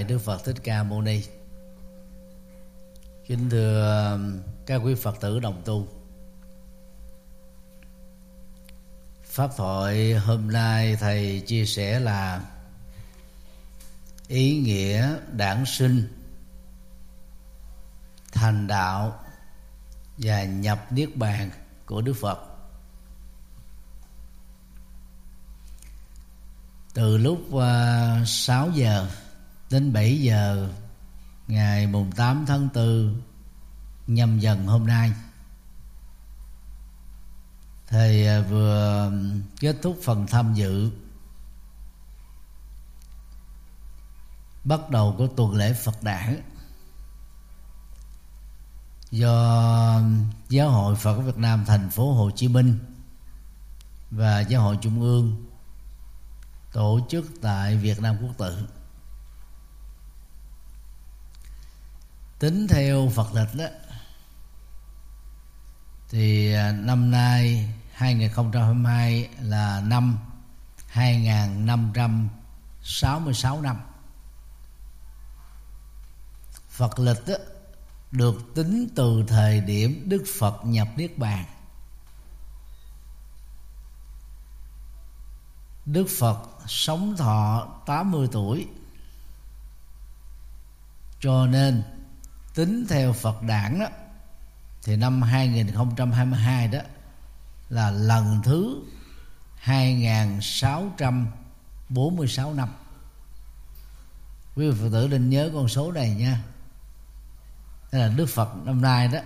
kính đức phật thích ca mâu ni. Kính thưa um, các quý phật tử đồng tu. Pháp thoại hôm nay thầy chia sẻ là ý nghĩa đản sinh, thành đạo và nhập niết bàn của đức phật. Từ lúc uh, 6 giờ đến 7 giờ, ngày mùng 8 tháng 4 nhâm dần hôm nay. Thầy à, vừa kết thúc phần tham dự. Bắt đầu của tuần lễ Phật đản. Do giáo hội Phật Việt Nam thành phố Hồ Chí Minh và giáo hội Trung ương tổ chức tại Việt Nam Quốc tự. Tính theo Phật lịch đó thì à, năm nay 2022 là năm 2566 năm Phật lịch đó, được tính từ thời điểm Đức Phật nhập Niết Bàn. Đức Phật sống thọ 80 tuổi Cho nên tính theo Phật đản đó, thì năm 2022 đó là lần thứ 2646 năm. Quý vị phật tử nên nhớ con số này nha. Thế là Đức Phật năm nay đó,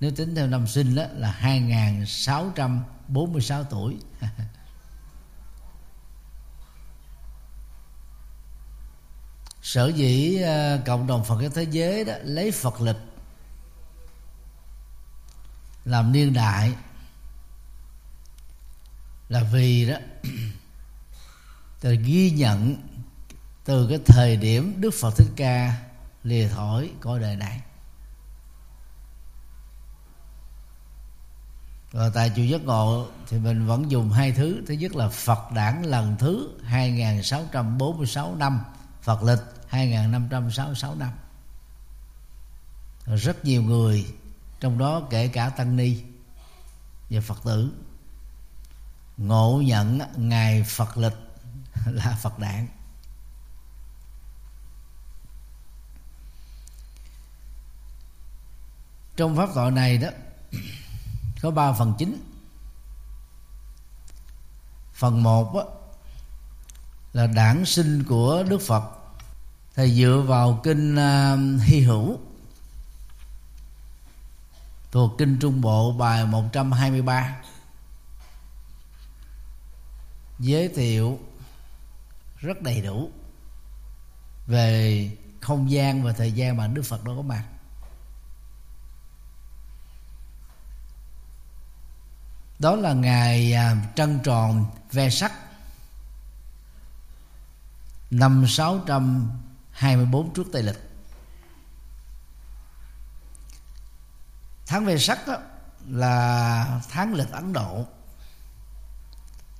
nếu tính theo năm sinh đó là 2646 tuổi. sở dĩ ờ, cộng đồng Phật giáo thế giới đó lấy Phật lịch làm niên đại là vì đó từ ghi nhận từ cái thời điểm Đức Phật Thích Ca lìa thổi cõi đời này. Rồi tại chùa Giác Ngộ thì mình vẫn dùng hai thứ. Thứ nhất là Phật đản lần thứ 2646 năm. Phật lịch 2566 năm Rất nhiều người trong đó kể cả tăng ni và phật tử ngộ nhận ngày phật lịch là phật đản. Trong pháp thoại này đó có ba phần chính. Phần một đó, là đản sinh của đức phật. Thầy dựa vào kinh uh, hy hữu. Thuộc kinh Trung Bộ bài 123 giới thiệu rất đầy đủ về không gian và thời gian mà Đức Phật đó có mặt. Đó là ngày à, trăng tròn ve sắc năm 624 trước Tây lịch. Tháng về sắc đó là tháng lịch ấn độ,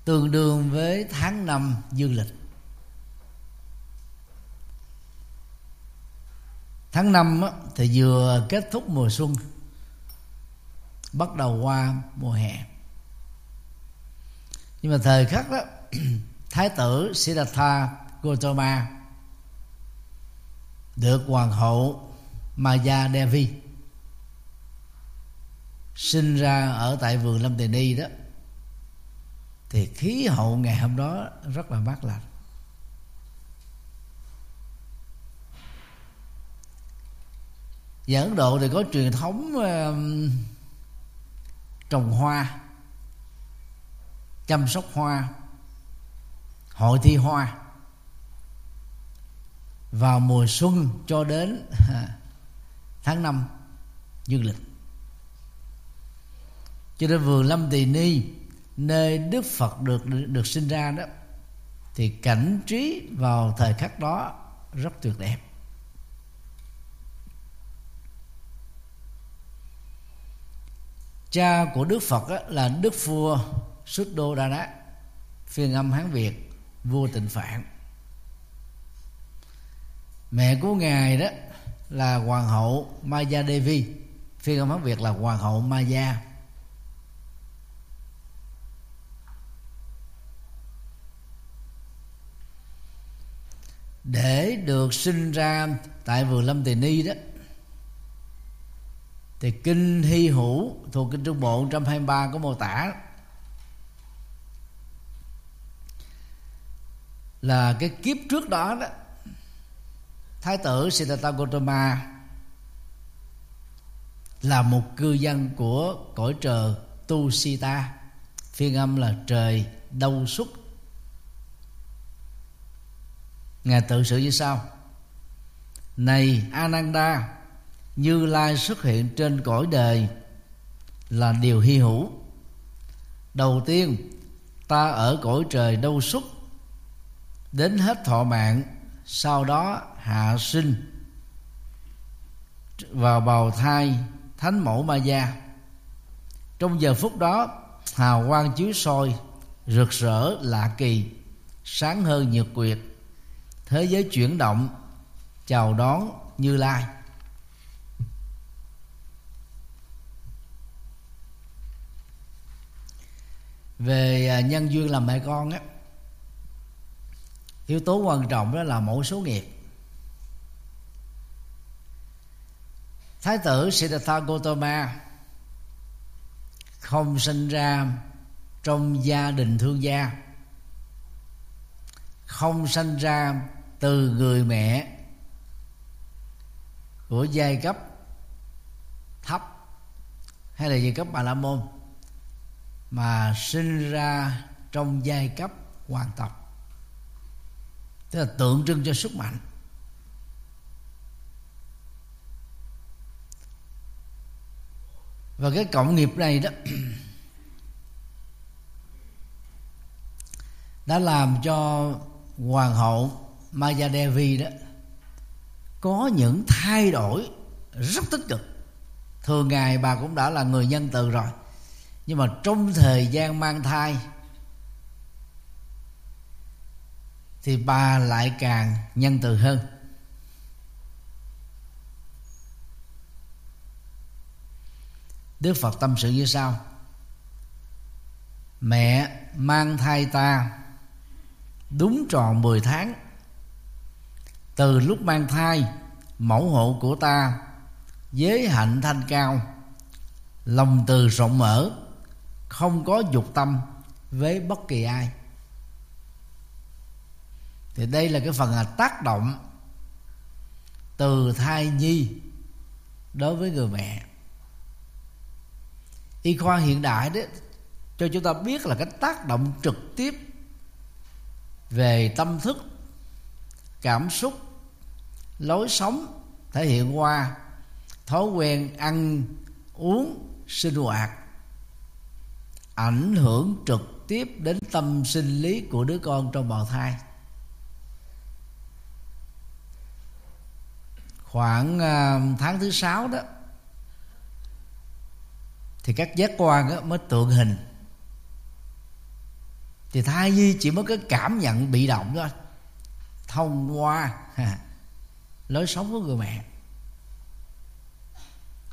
tương đương với tháng năm dương lịch. Tháng năm thì vừa kết thúc mùa xuân, bắt đầu qua mùa hè. Nhưng mà thời khắc đó thái tử Siddhartha Gautama được hoàng hậu Maya Devi sinh ra ở tại vườn lâm tề ni đó thì khí hậu ngày hôm đó rất là mát lạnh và ấn độ thì có truyền thống uh, trồng hoa chăm sóc hoa hội thi hoa vào mùa xuân cho đến tháng năm, dương lịch. Cho nên vườn lâm tỳ ni, nơi đức phật được được sinh ra đó, thì cảnh trí vào thời khắc đó rất tuyệt đẹp. Cha của đức phật là đức vua đô Đà Suddhodana phiên âm hán việt, vua tịnh phạn mẹ của ngài đó là hoàng hậu Maya Devi. Phiên âm hán việt là hoàng hậu Maya. Để được sinh ra tại vườn lâm tỳ ni đó, thì kinh hy hữu thuộc kinh trung bộ 123 có mô tả là cái kiếp trước đó đó thái tử Siddhartha Gautama là một cư dân của cõi trời Tu Sita phiên âm là trời đâu xuất ngài tự sự như sau. Này Ananda, như lai xuất hiện trên cõi đời là điều hy hữu. Đầu tiên, ta ở cõi trời đâu xuất đến hết thọ mạng sau đó hạ sinh vào bào thai thánh mẫu ma gia trong giờ phút đó, hào quang chiếu soi, rực rỡ, lạ kỳ, sáng hơn nhật quyệt. Thế giới chuyển động, chào đón như lai. Về à, nhân duyên làm mẹ con á yếu tố quan trọng đó là mẫu số nghiệp. Thái tử Siddhartha Gautama không sinh ra trong gia đình thương gia, không sinh ra từ người mẹ của giai cấp thấp hay là giai cấp bà la môn, mà sinh ra trong giai cấp hoàng tộc tức là tượng trưng cho sức mạnh. Và cái cộng nghiệp này đó đã làm cho hoàng hậu Maya Devi đó có những thay đổi rất tích cực. Thường ngày bà cũng đã là người nhân từ rồi. Nhưng mà trong thời gian mang thai thì bà lại càng nhân từ hơn. Đức Phật tâm sự như sau. Mẹ mang thai ta Đúng tròn 10 tháng. Từ lúc mang thai, Mẫu hộ của ta Giới hạnh thanh cao, Lòng từ rộng mở, Không có dục tâm Với bất kỳ ai. Thì đây là cái phần là tác động Từ thai nhi Đối với người mẹ. Y khoa hiện đại đó, cho chúng ta biết là cái tác động trực tiếp về tâm thức, cảm xúc, lối sống thể hiện qua thói quen ăn, uống, sinh hoạt, ảnh hưởng trực tiếp đến tâm sinh lý của đứa con trong bào thai. Khoảng ờ, tháng thứ sáu đó thì các giác quan mới tượng hình. Thì thai nhi chỉ mới có cảm nhận bị động thôi thông qua ha, lối sống của người mẹ.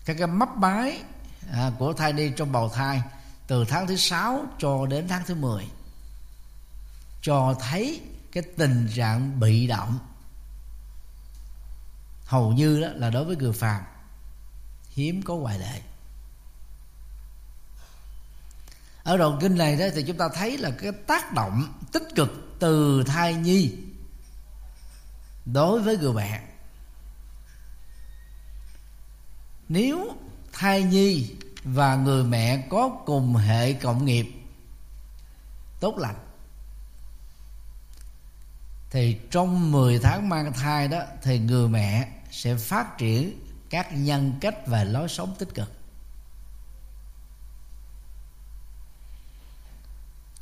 Các cái mấp mái à, của thai nhi trong bào thai từ tháng thứ sáu cho đến tháng thứ 10 cho thấy cái tình trạng bị động hầu như đó là đối với người phàm, hiếm có ngoại lệ. Ở đoạn kinh này đó thì chúng ta thấy là cái tác động tích cực từ thai nhi đối với người mẹ. Nếu thai nhi và người mẹ có cùng hệ cộng nghiệp tốt lành, thì trong 10 tháng mang thai đó thì người mẹ sẽ phát triển các nhân cách và lối sống tích cực.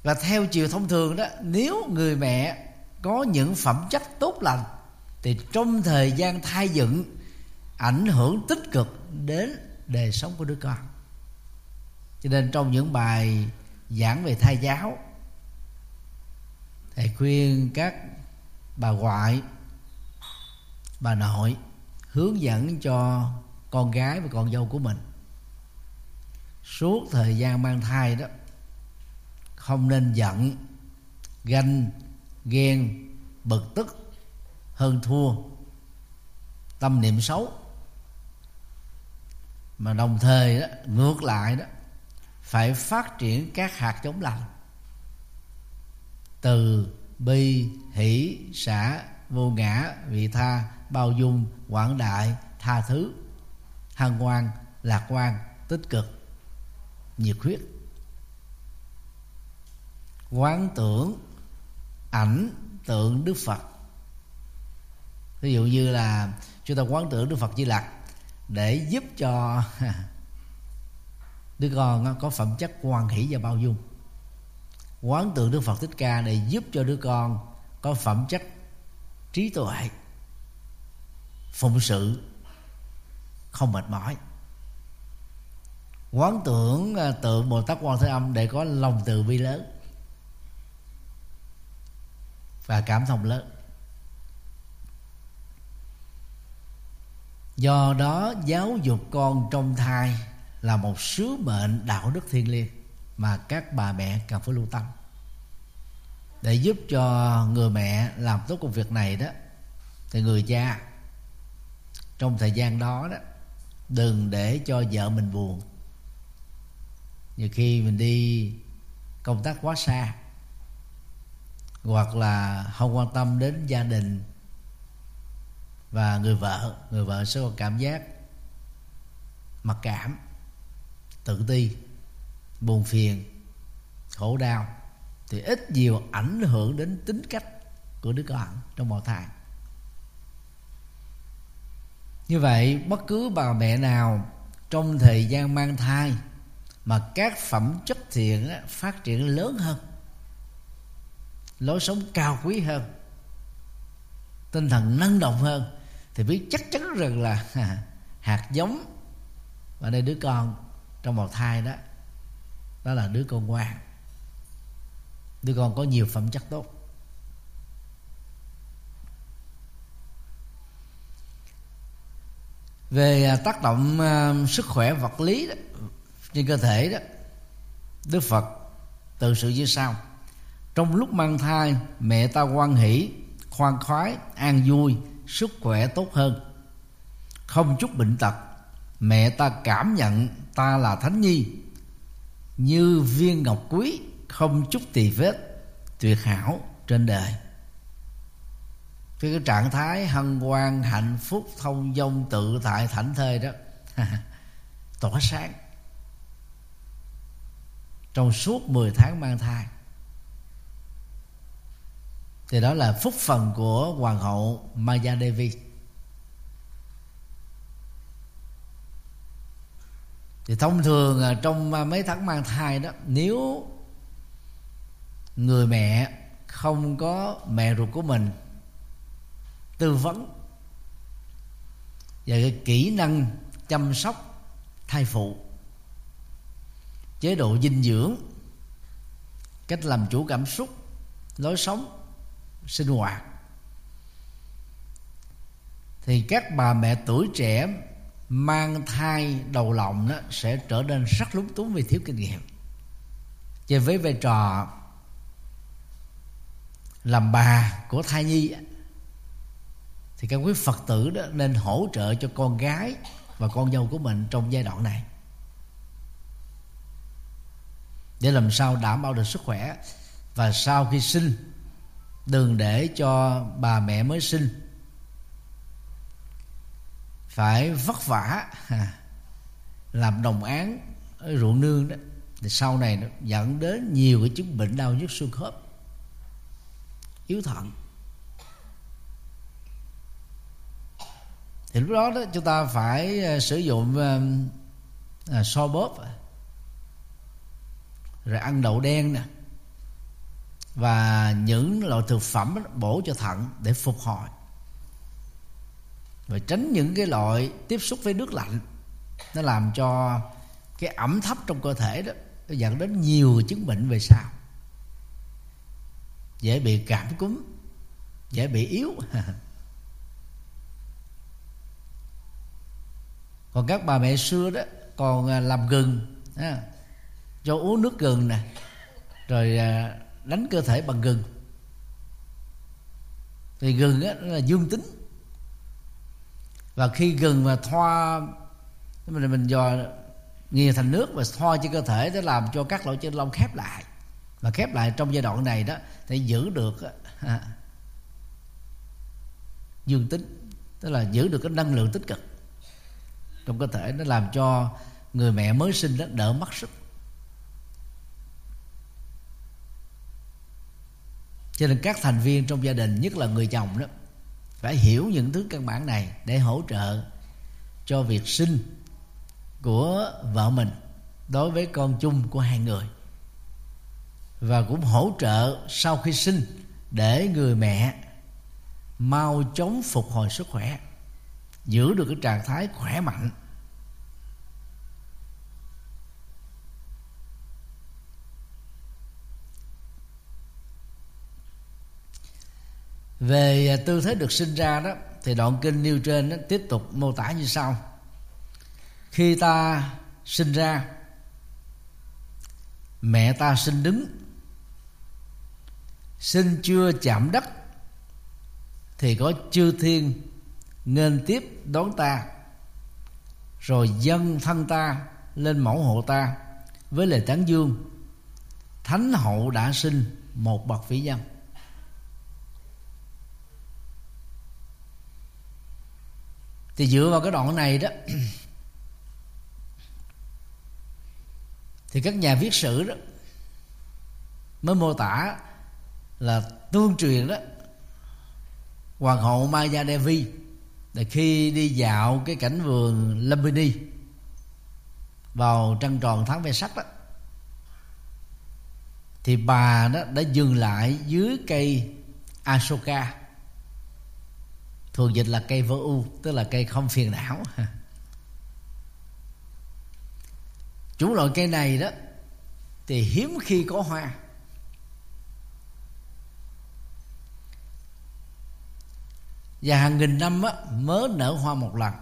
Và theo chiều thông thường đó, nếu người mẹ có những phẩm chất tốt lành, thì trong thời gian thai dựng, ảnh hưởng tích cực đến đời sống của đứa con. Cho nên trong những bài giảng về thai giáo, thầy khuyên các bà ngoại, bà nội hướng dẫn cho con gái và con dâu của mình. Suốt thời gian mang thai đó, không nên giận, ganh, ghen, bực tức, hơn thua. Tâm niệm xấu. Mà đồng thời đó, ngược lại đó, phải phát triển các hạt chống lành từ bi, hỷ, xã, vô ngã, vị tha bao dung, quảng đại, tha thứ. Hân hoan lạc quan tích cực, nhiệt huyết. Quán tưởng, ảnh tượng đức phật. Ví dụ như là chúng ta quán tưởng đức phật di lặc để giúp cho đứa con có phẩm chất hoàn hỷ và bao dung. Quán tưởng đức phật thích ca để giúp cho đứa con có phẩm chất trí tuệ phụng sự không mệt mỏi. Quán tưởng à, tượng bồ tát quan thế âm để có lòng từ bi lớn và cảm thông lớn. Do đó, giáo dục con trong thai là một sứ mệnh đạo đức thiêng liêng mà các bà mẹ cần phải lưu tâm. Để giúp cho người mẹ làm tốt công việc này đó, thì người cha trong thời gian đó đó, đừng để cho vợ mình buồn. Nhiều khi mình đi công tác quá xa, hoặc là không quan tâm đến gia đình và người vợ người vợ sẽ có cảm giác mặc cảm, tự ti, buồn phiền, khổ đau, thì ít nhiều ảnh hưởng đến tính cách của đứa con trong bào thai như vậy, bất cứ bà mẹ nào trong thời gian mang thai mà các phẩm chất thiện phát triển lớn hơn, lối sống cao quý hơn, tinh thần năng động hơn, thì biết chắc chắn rằng là hạt giống và đây đứa con trong bào thai đó đó là đứa con ngoan đứa con có nhiều phẩm chất tốt. Về à, tác động uh, sức khỏe vật lý đó, trên cơ thể đó đức phật từ sự như sau. Trong lúc mang thai mẹ ta quan hỷ khoan khoái an vui sức khỏe tốt hơn. Không chút bệnh tật mẹ ta cảm nhận ta là thánh nhi. Như viên ngọc quý không chút tỳ vết tuyệt hảo trên đời cái, cái trạng thái hân hoan hạnh phúc thông dong tự tại thảnh thơi đó tỏa sáng. Trong suốt 10 tháng mang thai thì đó là phúc phần của hoàng hậu Maya Devi. Thì thông thường trong mấy tháng mang thai đó nếu người mẹ không có mẹ ruột của mình tư vấn và cái kỹ năng chăm sóc thai phụ. Chế độ dinh dưỡng, cách làm chủ cảm xúc, lối sống, sinh hoạt. Thì các bà mẹ tuổi trẻ mang thai đầu lòng đó sẽ trở nên rất lúng túng vì thiếu kinh nghiệm. Về với vai trò làm bà của thai nhi thì các quý phật tử đó nên hỗ trợ cho con gái và con dâu của mình trong giai đoạn này. Để làm sao đảm bảo được sức khỏe và sau khi sinh, đừng để cho bà mẹ mới sinh. Phải vất vả làm đồng án ở ruộng nương đó. Thì sau này nó dẫn đến nhiều cái chứng bệnh đau nhức xương khớp. Yếu thận. Thì lúc đó đó chúng ta phải ờ, sử dụng ờ, ờ, à, so bóp. Rồi ăn đậu đen nè. Và những loại thực phẩm bổ cho thận để phục hồi. Và tránh những cái loại tiếp xúc với nước lạnh. Nó làm cho cái ẩm thấp trong cơ thể đó nó dẫn đến nhiều chứng bệnh về sau. Dễ bị cảm cúm dễ bị yếu. còn các bà mẹ xưa đó còn à, làm gừng cho uống nước gừng nè rồi à, đánh cơ thể bằng gừng. Thì gừng á là dương tính. Và khi gừng mà thoa mình mình dò nghiền thành nước và thoa trên cơ thể để làm cho các lỗ chân lông khép lại. Và khép lại trong giai đoạn này đó thì giữ được à, dương tính. Tức là giữ được cái năng lượng tích cực trong cơ thể nó làm cho người mẹ mới sinh đó đỡ mất sức. Cho nên các thành viên trong gia đình, nhất là người chồng đó, phải hiểu những thứ căn bản này để hỗ trợ cho việc sinh của vợ mình đối với con chung của hai người. Và cũng hỗ trợ sau khi sinh để người mẹ mau chóng phục hồi sức khỏe giữ được cái trạng thái khỏe mạnh. Về tư thế được sinh ra đó thì đoạn kinh nêu trên đó, tiếp tục mô tả như sau. Khi ta sinh ra mẹ ta sinh đứng. Sinh chưa chạm đất thì có chư thiên nên tiếp đón ta. Rồi dân thân ta lên mẫu hộ ta với lời tán dương. Thánh hậu đã sinh một bậc vĩ nhân thì dựa vào cái đoạn này đó, thì các nhà viết sử đó mới mô tả là tương truyền đó, hoàng hậu Maya Devi là khi đi dạo cái cảnh vườn Lumbini, vào trăng tròn tháng ve sắc đó thì bà đó đã dừng lại dưới cây Ashoka. Thường dịch là cây vô u, tức là cây không phiền não. Chủ loại cây này đó, thì hiếm khi có hoa. Và hàng nghìn năm á, mới nở hoa một lần.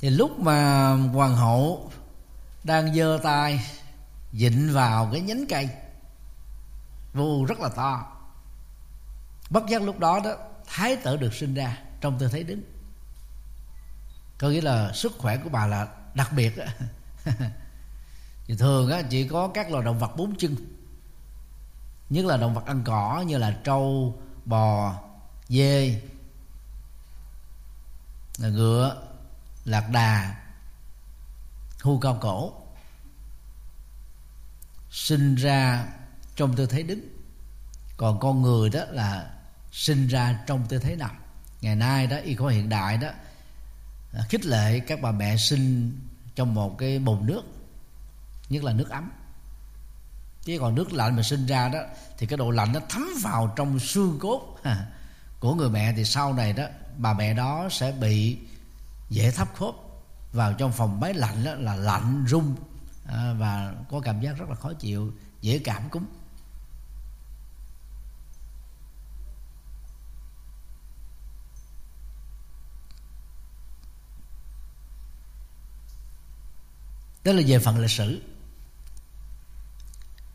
Thì lúc mà hoàng hậu đang giơ tay dịnh vào cái nhánh cây vô rất là to. Bất giác lúc đó đó thái tử được sinh ra trong tư thế đứng. Có nghĩa là sức khỏe của bà là đặc biệt thì thường á chỉ có các loài động vật bốn chân nhất là động vật ăn cỏ như là trâu, bò, dê ngựa, lạc đà, hưu cao cổ, sinh ra trong tư thế đứng. Còn con người đó là sinh ra trong tư thế nằm. Ngày nay đó, y khoa hiện đại đó, khích lệ các bà mẹ sinh trong một cái bồn nước, nhất là nước ấm chứ còn nước lạnh mà sinh ra đó, thì cái độ lạnh nó thấm vào trong xương cốt. Của người mẹ thì sau này đó, bà mẹ đó sẽ bị dễ thấp khớp. Vào trong phòng máy lạnh đó là lạnh rung. À, và có cảm giác rất là khó chịu, dễ cảm cúm. Đó là về phần lịch sử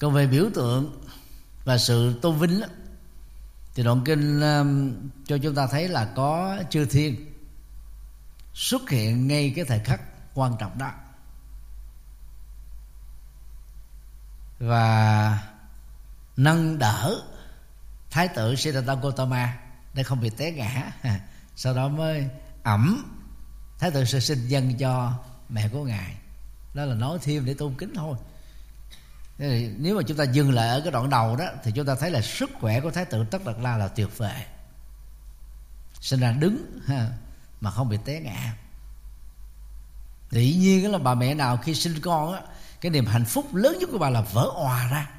còn về biểu tượng và sự tôn vinh đó, thì đoạn kinh um, cho chúng ta thấy là có chư thiên xuất hiện ngay cái thời khắc quan trọng đó. Và nâng đỡ thái tử Siddhartha Gautama để không bị té ngã. Sau đó mới ẩm thái tử sẽ sinh dân cho mẹ của ngài. Đó là nói thêm để tôn kính thôi nếu mà chúng ta dừng lại ở cái đoạn đầu đó thì chúng ta thấy là sức khỏe của thái tử tất đạt la là tuyệt vời. Sinh ra đứng ha, mà không bị té ngã. Dĩ nhiên là bà mẹ nào khi sinh con á cái niềm hạnh phúc lớn nhất của bà là vỡ òa ra.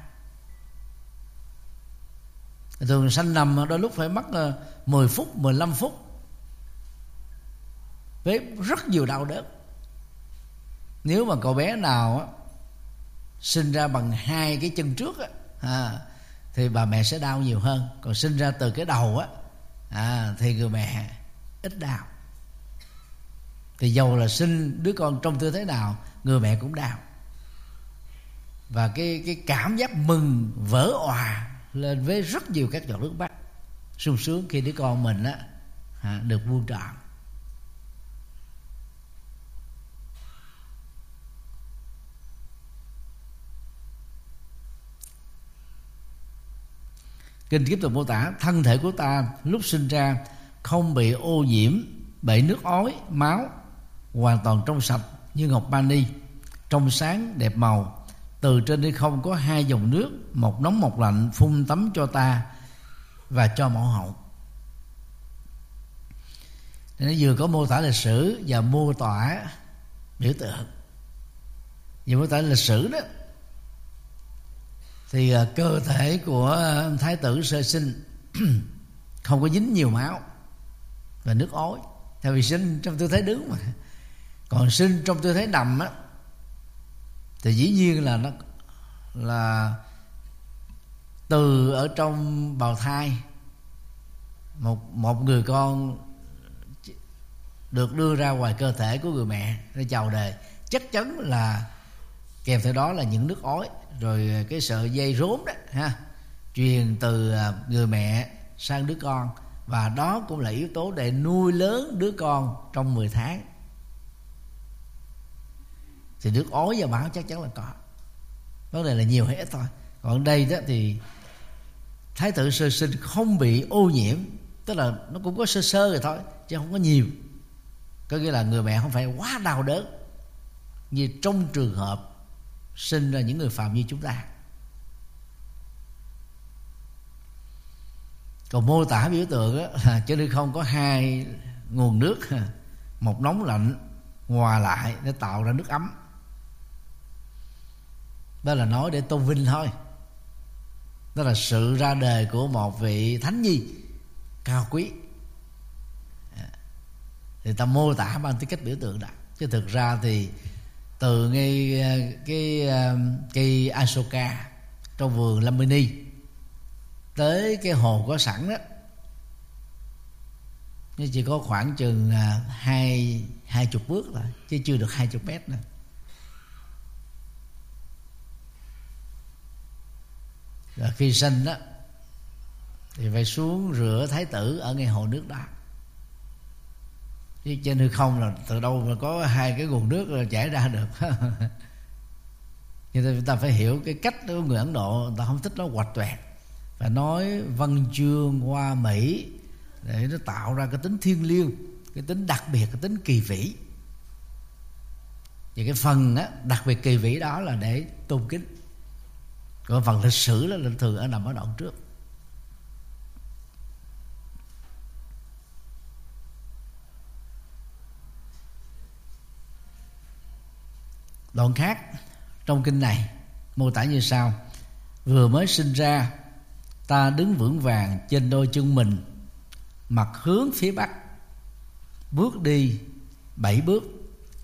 Thường sanh nằm đôi lúc phải mất ờ, 10 phút 15 phút. Với rất nhiều đau đớn. Nếu mà cậu bé nào á, sinh ra bằng hai cái chân trước á, à, thì bà mẹ sẽ đau nhiều hơn. Còn sinh ra từ cái đầu á à, thì người mẹ ít đau. Thì dầu là sinh đứa con trong tư thế nào người mẹ cũng đau. Và cái cái cảm giác mừng vỡ òa lên với rất nhiều các giọt nước mắt sung sướng khi đứa con mình á à, được vuông trọn. Kinh tiếp tục mô tả, thân thể của ta lúc sinh ra không bị ô nhiễm bởi nước ói, máu, hoàn toàn trong sạch như ngọc mani trong sáng đẹp màu, từ trên đi không có hai dòng nước, một nóng một lạnh phun tắm cho ta và cho mẫu hậu. Nó vừa có mô tả lịch sử và mô tả biểu tượng. Vừa mô tả lịch sử đó thì à, cơ thể của à, thái tử sơ sinh không có dính nhiều máu và nước ối. Theo vì sinh trong tư thế đứng mà. Còn sinh trong tư thế nằm á, thì dĩ nhiên là nó, là từ ở trong bào thai, một một người con được đưa ra ngoài cơ thể của người mẹ để chào đời. Chắc chắn là kèm theo đó là những nước ói rồi à, cái sợi dây rốn đó, ha, truyền từ à, người mẹ sang đứa con. Và đó cũng là yếu tố để nuôi lớn đứa con trong 10 tháng. Thì nước ối và bão chắc chắn là có. Vấn đề là nhiều hay ít thôi. Còn đây đó thì thái tử sơ sinh không bị ô nhiễm. Tức là nó cũng có sơ sơ rồi thôi, chứ không có nhiều. Có nghĩa là người mẹ không phải quá đau đớn như trong trường hợp sinh ra những người phạm như chúng ta. Còn mô tả biểu tượng á chứ đi không có hai nguồn nước, một nóng lạnh hòa lại để tạo ra nước ấm. Đó là nói để tôn vinh thôi. Đó là sự ra đời của một vị thánh nhi cao quý. À, thì ta mô tả bằng cái cách biểu tượng đó chứ thực ra thì từ ngay ờ, cái ờ, cây Asoka trong vườn Lamini tới cái hồ có sẵn đó. Nó chỉ có khoảng chừng ờ, hai hai chục bước thôi, chứ chưa được hai chục mét nữa. Rồi khi sinh đó, thì phải xuống rửa thái tử ở ngay hồ nước đó chứ trên hư không là từ đâu mà có hai cái nguồn nước chảy ra được. Nhưng chúng ta phải hiểu cái cách của người ấn độ người ta không thích nó hoạch toẹt. Và nói văn chương hoa mỹ để nó tạo ra cái tính thiêng liêng cái tính đặc biệt cái tính kỳ vĩ. Và cái phần á, đặc biệt kỳ vĩ đó là để tôn kính. Còn phần lịch sử là thường ở nằm ở đoạn trước. Đoạn khác trong kinh này, mô tả như sau. Vừa mới sinh ra, ta đứng vững vàng trên đôi chân mình, mặt hướng phía bắc. Bước đi bảy bước,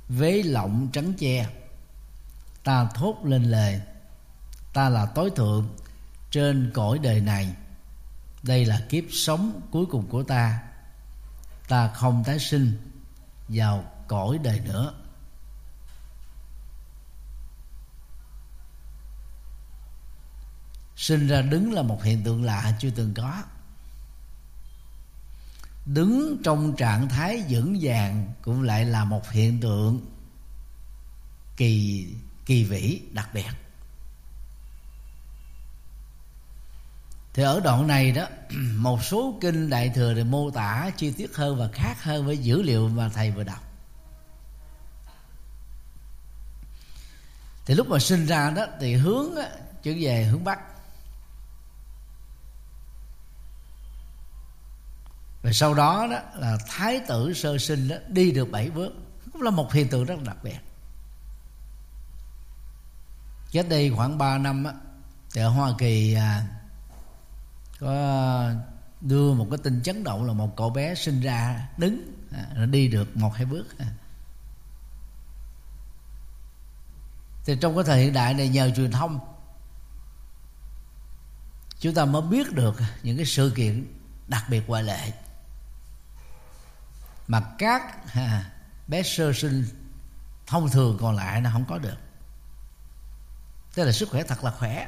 vế lọng trắng che. Ta thốt lên lời, ta là tối thượng trên cõi đời này. Đây là kiếp sống cuối cùng của ta. Ta không tái sinh vào cõi đời nữa. Sinh ra đứng là một hiện tượng lạ chưa từng có. Đứng trong trạng thái vững vàng cũng lại là một hiện tượng kỳ kỳ vĩ đặc biệt. Thì ở đoạn này đó một số kinh đại thừa thì mô tả chi tiết hơn và khác hơn với dữ liệu mà thầy vừa đọc. Thì lúc mà sinh ra đó thì hướng á, chuyển về hướng bắc. Và sau đó đó là thái tử sơ sinh đó đi được bảy bước. Cũng là một hiện tượng rất đặc biệt. Cách đây khoảng 3 năm á thì ở Hoa Kỳ à, có đưa một cái tin chấn động là một cậu bé sinh ra đứng à, đi được một hai bước. À. thì trong cái thời hiện đại này nhờ truyền thông chúng ta mới biết được những cái sự kiện đặc biệt ngoại lệ mà các à, bé sơ sinh thông thường còn lại nó không có được. Tức là sức khỏe thật là khỏe.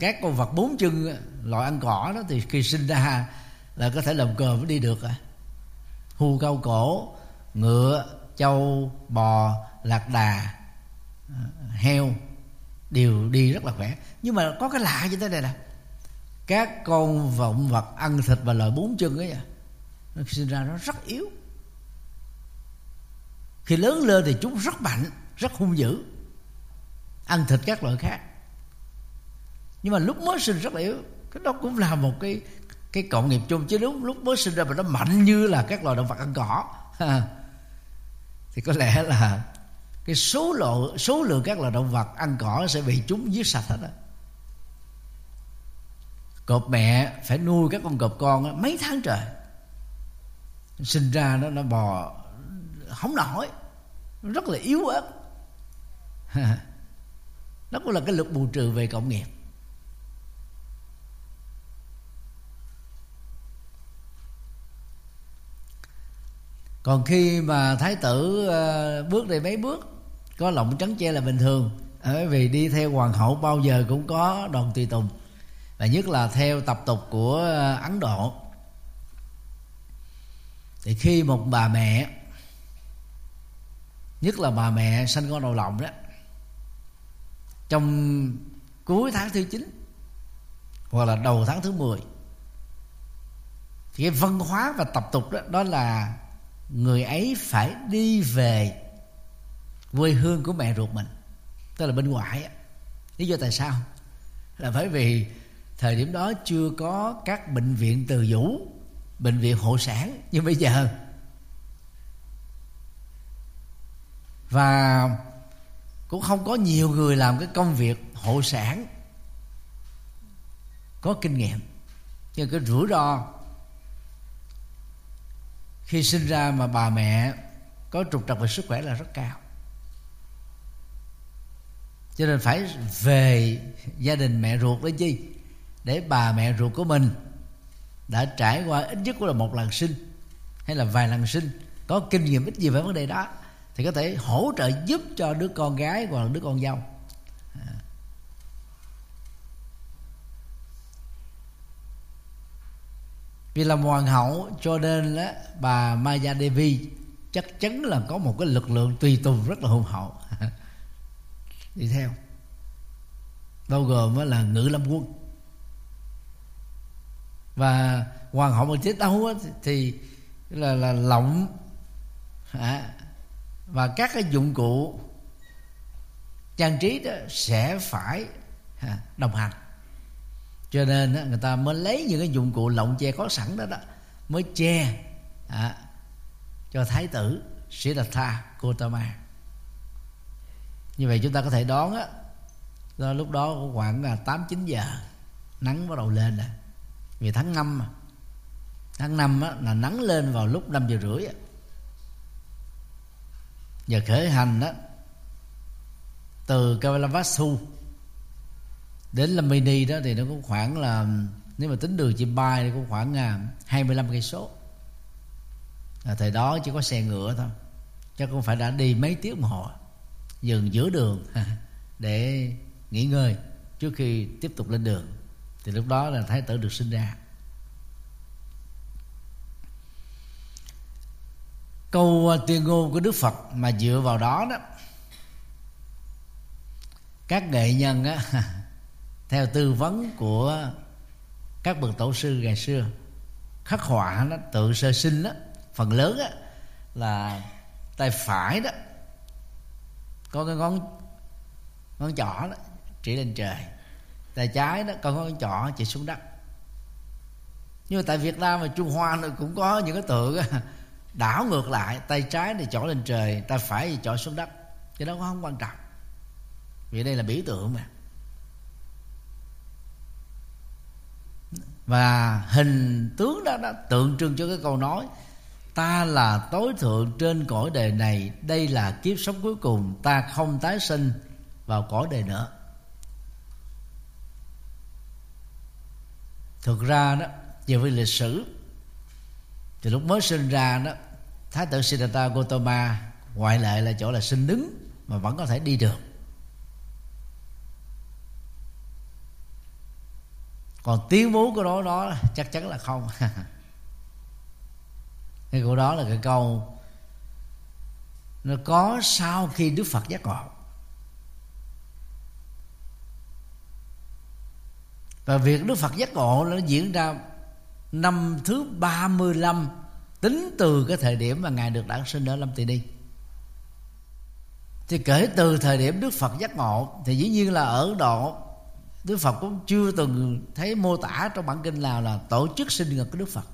Các con vật bốn chân loại ăn cỏ đó thì khi sinh ra là có thể làm cờ mới đi được à. Hưu cao cổ ngựa châu, bò lạc đà heo đều đi rất là khỏe. Nhưng mà có cái lạ như thế này nè. Các con vọng vật ăn thịt và loại bốn chân ấy à, sinh ra nó rất yếu. Khi lớn lên thì chúng rất mạnh, rất hung dữ, ăn thịt các loại khác. Nhưng mà lúc mới sinh rất là yếu, cái đó cũng là một cái cái cộng nghiệp chung. Chứ lúc lúc mới sinh ra mà nó mạnh như là các loài động vật ăn cỏ. Thì có lẽ là cái số lượng số lượng các loài động vật ăn cỏ sẽ bị chúng giết sạch hết á. Cọp mẹ phải nuôi các con cọp con mấy tháng trời sinh ra nó nó bò, không nổi, rất là yếu ớt. Đó cũng là cái lực bù trừ về cộng nghiệp. Còn khi mà thái tử ờ, bước đi mấy bước, có lọng trắng che là bình thường. Bởi vì đi theo hoàng hậu bao giờ cũng có đoàn tùy tùng, và nhất là theo tập tục của ờ, ấn độ thì khi một bà mẹ, nhất là bà mẹ sanh con đầu lòng đó, trong cuối tháng thứ 9 hoặc là đầu tháng thứ 10 thì cái văn hóa và tập tục đó đó là người ấy phải đi về quê hương của mẹ ruột mình, tức là bên ngoại lý do tại sao? Là bởi vì thời điểm đó chưa có các bệnh viện từ vũ bệnh viện hộ sản như bây giờ. Và cũng không có nhiều người làm cái công việc hộ sản. Có kinh nghiệm. Nhưng cái rủi ro. Khi sinh ra mà bà mẹ có trục trặc về sức khỏe là rất cao. Cho nên phải về gia đình mẹ ruột đấy chi để bà mẹ ruột của mình đã trải qua ít nhất cũng là một lần sinh hay là vài lần sinh. Có kinh nghiệm ít gì về vấn đề đó thì có thể hỗ trợ giúp cho đứa con gái hoặc là đứa con dâu. Vì làm hoàng hậu cho nên đó, bà Maya Devi chắc chắn là có một cái lực lượng tùy tùng rất là hùng hậu. Đi theo. Bao gồm là ngự lâm quân và hoàng hậu mà chết đâu thì là là lộng à, và các cái dụng cụ trang trí đó sẽ phải à, đồng hành. Cho nên người ta mới lấy những cái dụng cụ lộng che có sẵn đó đó mới che à, cho thái tử Siddhartha Gautama như vậy chúng ta có thể đoán á do lúc đó khoảng là tám chín giờ nắng bắt đầu lên rồi vì tháng năm mà. Tháng năm á, là nắng lên vào lúc năm giờ rưỡi á. giờ khởi hành đó từ Kavalavasu đến Lamini đó thì nó cũng khoảng là nếu mà tính đường chim bay thì cũng khoảng à, 25 cây số. À, thời đó chỉ có xe ngựa thôi chắc cũng phải đã đi mấy tiếng đồng hồ dừng giữa đường để nghỉ ngơi trước khi tiếp tục lên đường thì lúc đó là thái tử được sinh ra. Câu à, tuyên ngôn của đức phật mà dựa vào đó đó, các nghệ nhân á, theo tư vấn của các bậc tổ sư ngày xưa, khắc họa nó tự sơ sinh đó phần lớn á, là tay phải đó, có cái ngón ngón trỏ đó, chỉ lên trời tay trái đó có ngón trỏ chỉ xuống đất. Nhưng mà tại Việt Nam và Trung Hoa nó cũng có những cái tượng đảo ngược lại, tay trái thì chỏ lên trời, tay phải thì chỏ xuống đất. Cái đó cũng không quan trọng. Vì đây là biểu tượng mà. Và hình tướng đó đó tượng trưng cho cái câu nói, ta là tối thượng trên cõi đời này, đây là kiếp sống cuối cùng, ta không tái sinh vào cõi đời nữa. Thực ra đó, về với lịch sử, thì lúc mới sinh ra đó, thái tử Siddhartha Gautama ngoại lệ là chỗ là sinh đứng mà vẫn có thể đi được. Còn tiếng bố của đó đó chắc chắn là không. Cái câu đó là cái câu, nó có sau khi Đức Phật giác ngộ. Và việc Đức Phật giác ngộ nó diễn ra năm thứ 35 tính từ cái thời điểm mà ngài được đản sinh ở Lâm Tỳ Đi thì kể từ thời điểm Đức Phật giác ngộ, thì dĩ nhiên là ở độ, Đức Phật cũng chưa từng thấy mô tả trong bản kinh nào là tổ chức sinh nhật của Đức Phật.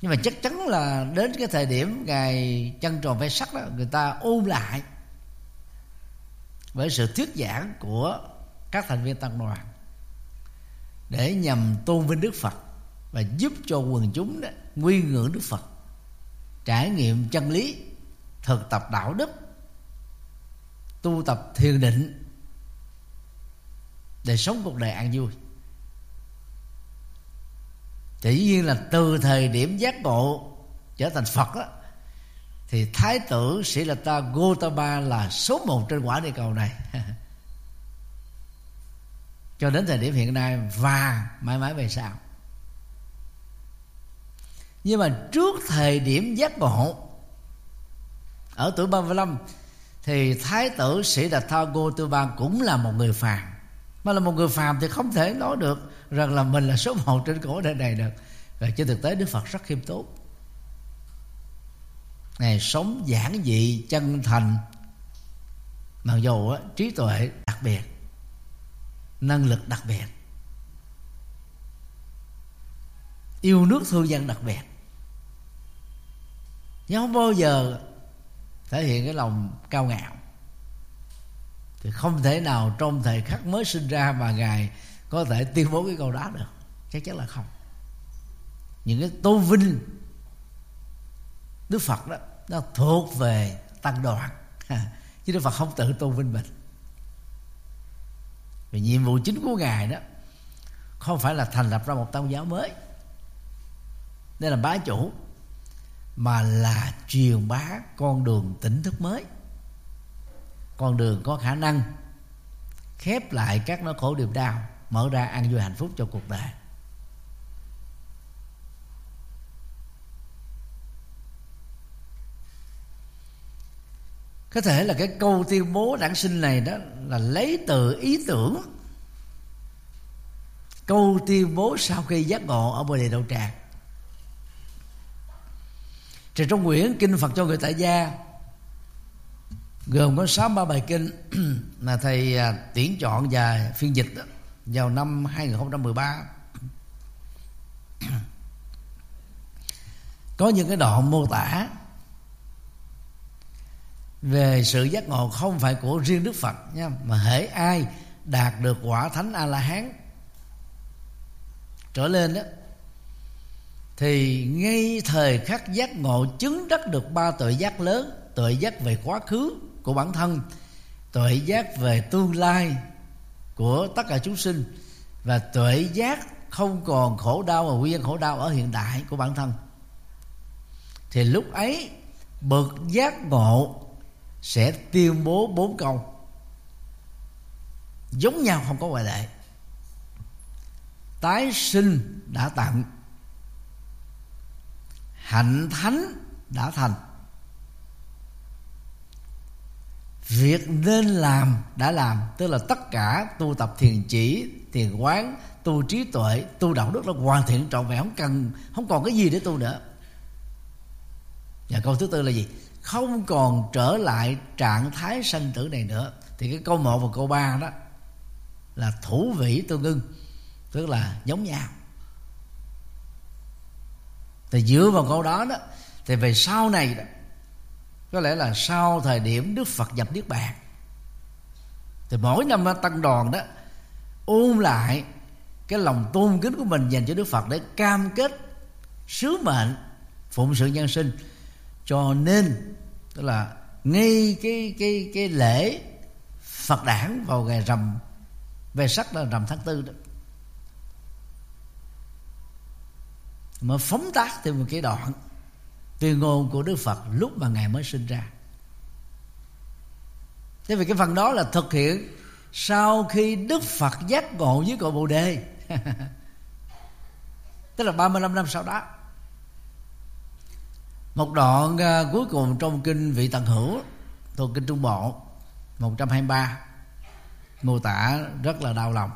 Nhưng mà chắc chắn là đến cái thời điểm ngày chân tròn ve sắc đó, người ta ôm lại với sự thuyết giảng của các thành viên tăng đoàn để nhằm tôn vinh Đức Phật và giúp cho quần chúng đó nguyên ngưỡng Đức Phật, trải nghiệm chân lý, thực tập đạo đức, tu tập thiền định để sống cuộc đời an vui. Thì nhiên là từ thời điểm giác ngộ trở thành phật đó thì thái tử sĩ là ta Gotama là số một trên quả địa cầu này. Cho đến thời điểm hiện nay và mãi mãi về sau. Nhưng mà trước thời điểm giác ngộ, ở tuổi 35 thì thái tử sĩ đạt tha Gotama cũng là một người phàm. Mà là một người phàm thì không thể nói được rằng là mình là số một trên cổ đời này được. Và trên thực tế đức phật rất khiêm tốn ngài sống giản dị, chân thành. Mặc dù trí tuệ đặc biệt, năng lực đặc biệt, yêu nước thương dân đặc biệt. Nhưng không bao giờ thể hiện cái lòng cao ngạo. Thì không thể nào trong thời khắc mới sinh ra mà ngài có thể tuyên bố cái câu đó được. Chắc chắn là không. Những cái tôn vinh đức phật đó nó thuộc về tăng đoàn. Chứ đức phật không tự tôn vinh mình. Vì nhiệm vụ chính của ngài đó, không phải là thành lập ra một tôn giáo mới, nên là bá chủ, mà là truyền bá con đường tỉnh thức mới. Con đường có khả năng khép lại các nỗi khổ niềm đau, mở ra an vui hạnh phúc cho cuộc đời. Có thể là cái câu tuyên bố đản sinh này đó là lấy từ ý tưởng. Câu tuyên bố sau khi giác ngộ ở bồ đề đậu tràng. Thì trong quyển kinh phật cho người tại gia gồm có sáu ba bài kinh mà thầy à, tuyển chọn và phiên dịch đó, vào năm 2013 có những cái đoạn mô tả về sự giác ngộ không phải của riêng Đức Phật nha, mà hễ ai đạt được quả thánh A La Hán trở lên đó thì ngay thời khắc giác ngộ chứng đắc được ba tội giác lớn, tội giác về quá khứ của bản thân tuệ giác về tương lai của tất cả chúng sinh, và tuệ giác không còn khổ đau và nguyên khổ đau ở hiện đại của bản thân. Thì lúc ấy, bậc giác ngộ sẽ tuyên bố bốn câu. Giống nhau không có ngoại lệ. Tái sinh đã tận hạnh thánh đã thành. Việc nên làm đã làm, tức là tất cả tu tập thiền chỉ, thiền quán, tu trí tuệ, tu đạo đức là hoàn thiện trọn vẹn, không cần, không còn cái gì để tu nữa. Và câu thứ tư là gì? Không còn trở lại trạng thái sanh tử này nữa. Thì cái câu một và câu ba đó là thủ vĩ tương ưng, tức là giống nhau. Thì dựa vào câu đó đó, thì về sau này đó, có lẽ là sau thời điểm đức phật nhập niết bàn, thì mỗi năm tăng đoàn đó, ôn lại cái lòng tôn kính của mình dành cho đức phật để cam kết sứ mệnh phụng sự nhân sinh cho nên, tức là ngay cái cái cái lễ Phật đản vào ngày rằm, về sắc là rằm tháng tư đó. Mà phóng tác thêm một cái đoạn tuyên ngôn của Đức Phật lúc mà ngài mới sinh ra. Thế vì cái phần đó là thực hiện sau khi Đức Phật giác ngộ với cội Bồ Đề. Tức là 35 năm sau đó một đoạn à, cuối cùng trong kinh vị tận hữu, thuộc kinh trung bộ 123 mô tả rất là đau lòng.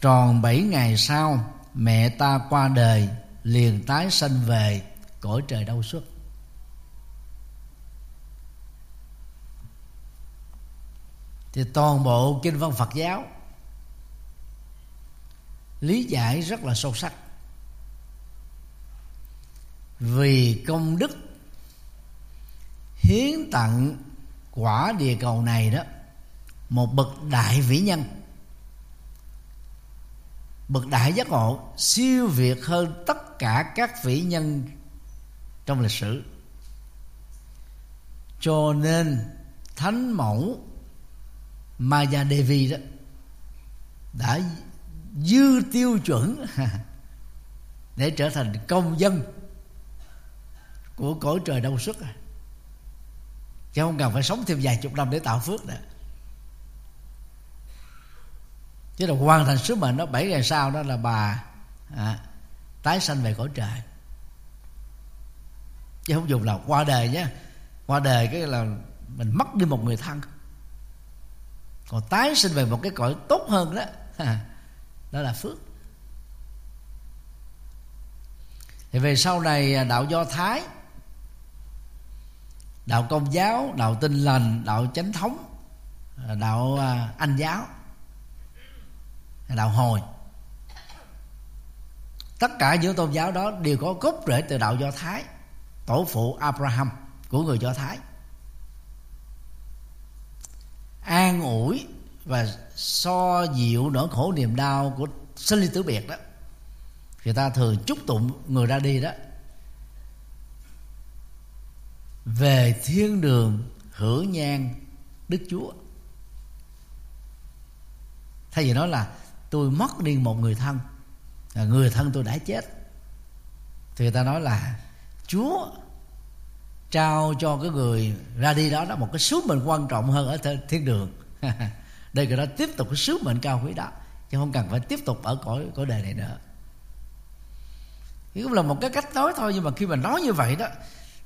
Tròn 7 ngày sau, mẹ ta qua đời, liền tái sanh về, cõi trời đau xuất thì toàn bộ kinh văn Phật giáo lý giải rất là sâu sắc vì công đức hiến tặng quả địa cầu này đó, một bậc đại vĩ nhân, bậc đại giác ngộ siêu việt hơn tất cả các vĩ nhân trong lịch sử. Cho nên thánh mẫu Maya Devi đó đã dư tiêu chuẩn để trở thành công dân của cõi trời đông xuất à. Chứ không cần phải sống thêm vài chục năm để tạo phước nữa chứ là hoàn thành sứ mệnh đó bảy ngày sau đó là bà à, tái sanh về cõi trời. Chứ không dùng là qua đời nhé qua đời cái là mình mất đi một người thân. Còn tái sinh về một cái cõi tốt hơn đó đó là phước. Thì về sau này à, đạo do thái đạo công giáo, đạo tinh lành, đạo chánh thống, đạo à, anh giáo, đạo hồi. Tất cả những tôn giáo đó đều có gốc rễ từ đạo do thái, tổ phụ abraham, của người do thái. An ủi và so dịu nỗi khổ niềm đau của sinh ly tử biệt đó. Người ta thường chúc tụng người ra đi đó về thiên đường hưởng nhan đức chúa. Thay vì nói là tôi mất đi một người thân người thân tôi đã chết, thì người ta nói là chúa trao cho cái người ra đi đó đó một cái sứ mệnh quan trọng hơn ở thiên đường. Đây người đó tiếp tục cái sứ mệnh cao quý đó, chứ không cần phải tiếp tục ở cõi cõi đời này nữa. Thì cũng là một cái cách nói thôi, nhưng mà khi mà nói như vậy đó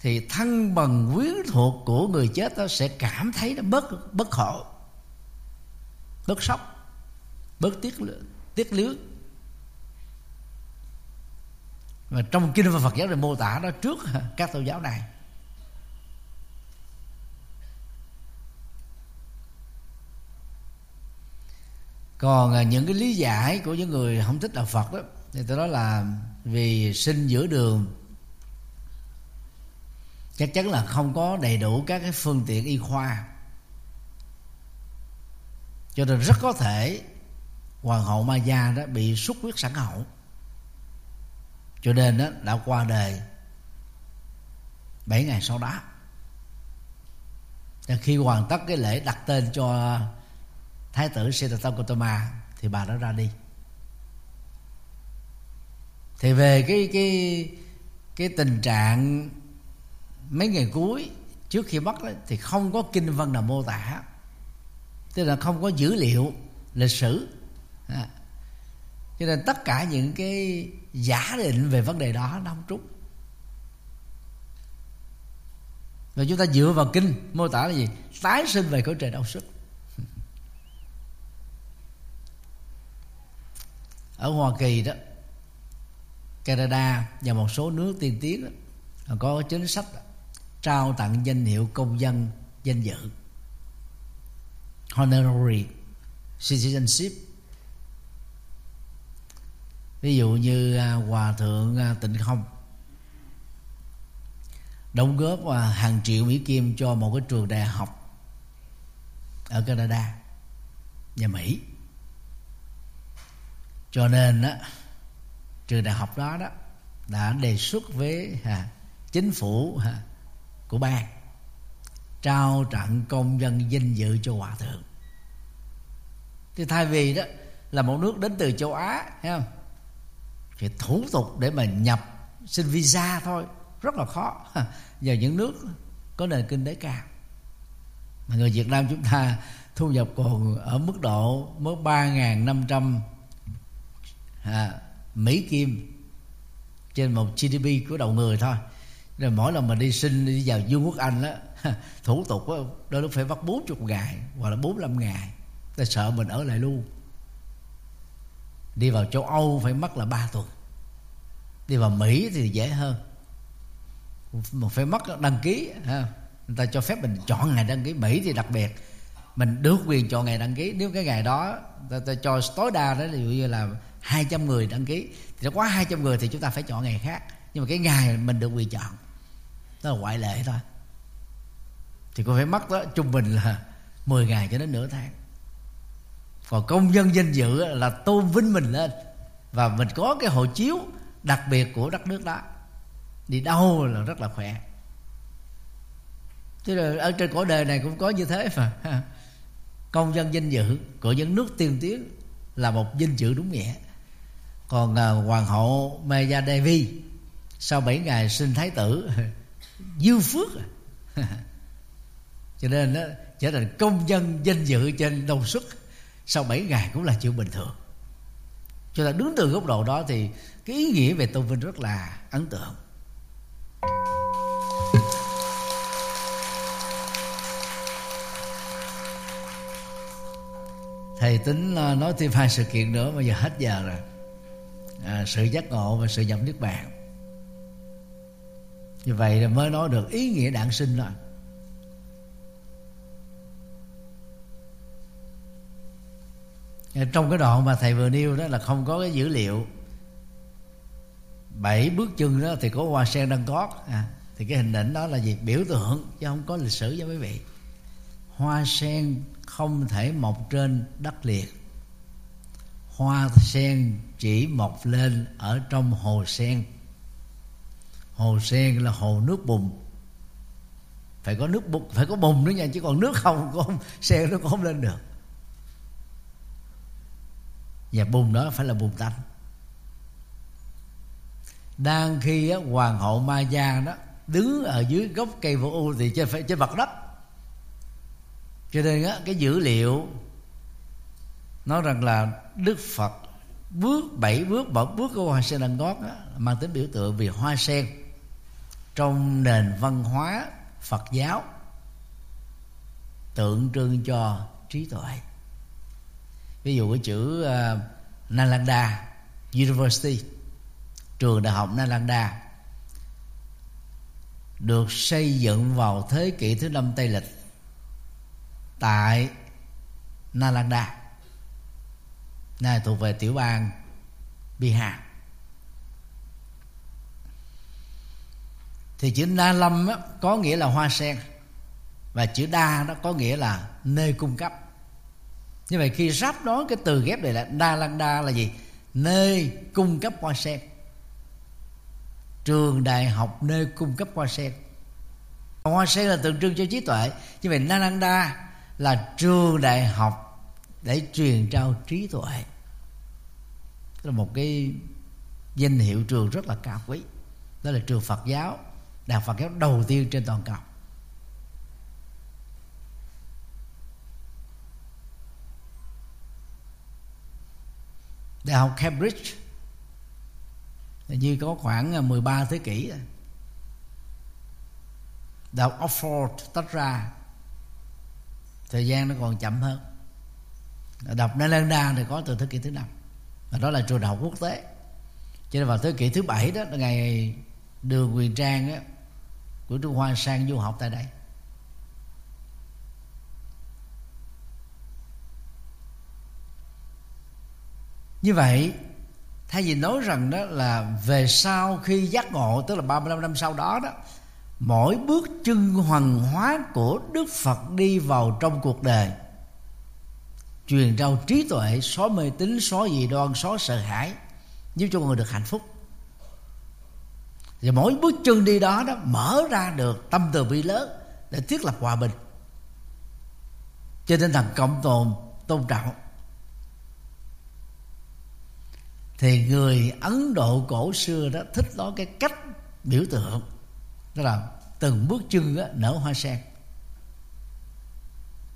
thì thân bằng quyến thuộc của người chết đó sẽ cảm thấy nó bớt bất khổ, bớt sốc, bớt tiếc tiếc lưới và trong kinh và Phật giáo này mô tả đó, trước các tôn giáo này, còn những cái lý giải của những người không thích đạo Phật đó, thì tôi nói là vì sinh giữa đường chắc chắn là không có đầy đủ các cái phương tiện y khoa. Cho nên rất có thể hoàng hậu Maya đó bị xuất huyết sản hậu. Cho nên đó, đã qua đời bảy ngày sau đó. Và khi hoàn tất cái lễ đặt tên cho thái tử Siddhartha Gautama thì bà đã ra đi. Thì về cái cái cái tình trạng mấy ngày cuối trước khi mất đó, thì không có kinh văn nào mô tả. Tức là không có dữ liệu lịch sử. À. cho nên tất cả những cái giả định về vấn đề đó nó không trúng. Và chúng ta dựa vào kinh mô tả là gì? Tái sinh về cõi trời đau sức ở hoa kỳ đó canada và một số nước tiên tiến đó, có chính sách đó, trao tặng danh hiệu công dân danh dự. Honorary citizenship. Ví dụ như à, hòa thượng à, tịnh không. Đóng góp à, hàng triệu mỹ kim cho một cái trường đại học ở Canada và Mỹ. Cho nên đó trường đại học đó đó đã đề xuất với à, chính phủ à, của bang trao tặng công dân danh dự cho hòa thượng. Thì thay vì đó là một nước đến từ châu á thấy không? Thì thủ tục để mà nhập xin visa thôi rất là khó. Giờ những nước có nền kinh tế cao. Mà người Việt Nam chúng ta thu nhập còn ở mức độ mới ba ngàn năm trăm à, Mỹ Kim trên một GDP của đầu người thôi rồi mỗi lần mà đi sinh đi vào vương quốc Anh đó thủ tục đó, đôi lúc phải mất 40 ngày hoặc là 45 ngày ta sợ mình ở lại luôn. Đi vào châu Âu phải mất là 3 tuần. Đi vào Mỹ thì dễ hơn. Mà phải mất đăng ký ha. người ta cho phép mình chọn ngày đăng ký. Mỹ thì đặc biệt mình được quyền chọn ngày đăng ký. Nếu cái ngày đó ta, ta cho tối đa đó ví dụ như là 200 người đăng ký thì nó quá 200 người thì chúng ta phải chọn ngày khác. Nhưng mà cái ngày mình được quyền chọn đó là ngoại lệ thôi. Thì cô phải mất đó trung bình là 10 ngày cho đến nửa tháng. Còn công dân danh dự là tôn vinh mình lên. Và mình có cái hộ chiếu đặc biệt của đất nước đó. Đi đâu là rất là khỏe. Chứ là ở trên cõi đời này cũng có như thế mà. Công dân danh dự của những nước tiên tiến là một danh dự đúng nghĩa. Còn uh, hoàng hậu Maya Devi sau 7 ngày sinh thái tử dư phước à. cho nên đó, trở thành công dân danh dự trên đông xuất sau 7 ngày cũng là chuyện bình thường. Cho nên đứng từ góc độ đó thì cái ý nghĩa về tôn vinh rất là ấn tượng. Thầy tính à, nói thêm hai sự kiện nữa bây giờ hết giờ rồi. À, sự giác ngộ và sự nhập niết bàn như vậy là mới nói được ý nghĩa đản sinh rồi ờ, trong cái đoạn mà thầy vừa nêu đó là không có cái dữ liệu. Bảy bước chân đó thì có hoa sen đăng cót à, thì cái hình ảnh đó là gì? Biểu tượng chứ không có lịch sử cho quý vị. Hoa sen không thể mọc trên đất liền. Hoa sen chỉ mọc lên ở trong hồ sen hồ sen là hồ nước bùn. Phải có nước bùn phải có bùn nữa nha chứ còn nước không có sen nó không lên được. Và bùn đó phải là bùn tanh. Đang khi á, hoàng hậu ma gia đó đứng ở dưới gốc cây vô u thì trên phải trên mặt đất. Cho nên á, cái dữ liệu nói rằng là đức phật bước bảy bước bỏ bước của hoa sen đằng gót mang tính biểu tượng vì hoa sen trong nền văn hóa phật giáo tượng trưng cho trí tuệ. Ví dụ cái chữ uh, Nalanda University trường đại học Nalanda được xây dựng vào thế kỷ thứ năm Tây lịch tại Nalanda này thuộc về tiểu bang Bihar. Thì chữ na lâm á, có nghĩa là hoa sen. Và chữ đa đó có nghĩa là nơi cung cấp. Như vậy khi ráp đó cái từ ghép này là đa lăng đa là gì? Nơi cung cấp hoa sen. Trường đại học nơi cung cấp hoa sen. Hoa sen là tượng trưng cho trí tuệ. Như vậy đa lăng đa là trường đại học để truyền trao trí tuệ. Đó là một cái danh hiệu trường rất là cao quý. Đó là trường Phật giáo đạo Phật giáo đầu tiên trên toàn cầu. Đại học Cambridge như có khoảng à, 13 thế kỷ đại học Oxford tách ra thời gian nó còn chậm hơn. Đọc Nalanda thì có từ thế kỷ thứ năm và đó là trường đại học quốc tế. Cho nên vào thế kỷ thứ bảy đó ngày đường quyền trang á, của Trung Hoa sang du học tại đây. Như vậy, thay vì nói rằng đó là về sau khi giác ngộ, tức là 35 năm sau đó đó, mỗi bước chân hoàng hóa của đức phật đi vào trong cuộc đời, truyền trao trí tuệ, xóa mê tín, xóa dị đoan, xóa sợ hãi, giúp cho người được hạnh phúc và mỗi bước chân đi đó đó mở ra được tâm từ bi lớn để thiết lập hòa bình. Trên tinh thần cộng tồn tôn trọng. Thì người ấn độ cổ xưa đó thích nói cái cách biểu tượng. Tức là từng bước chân đó, nở hoa sen.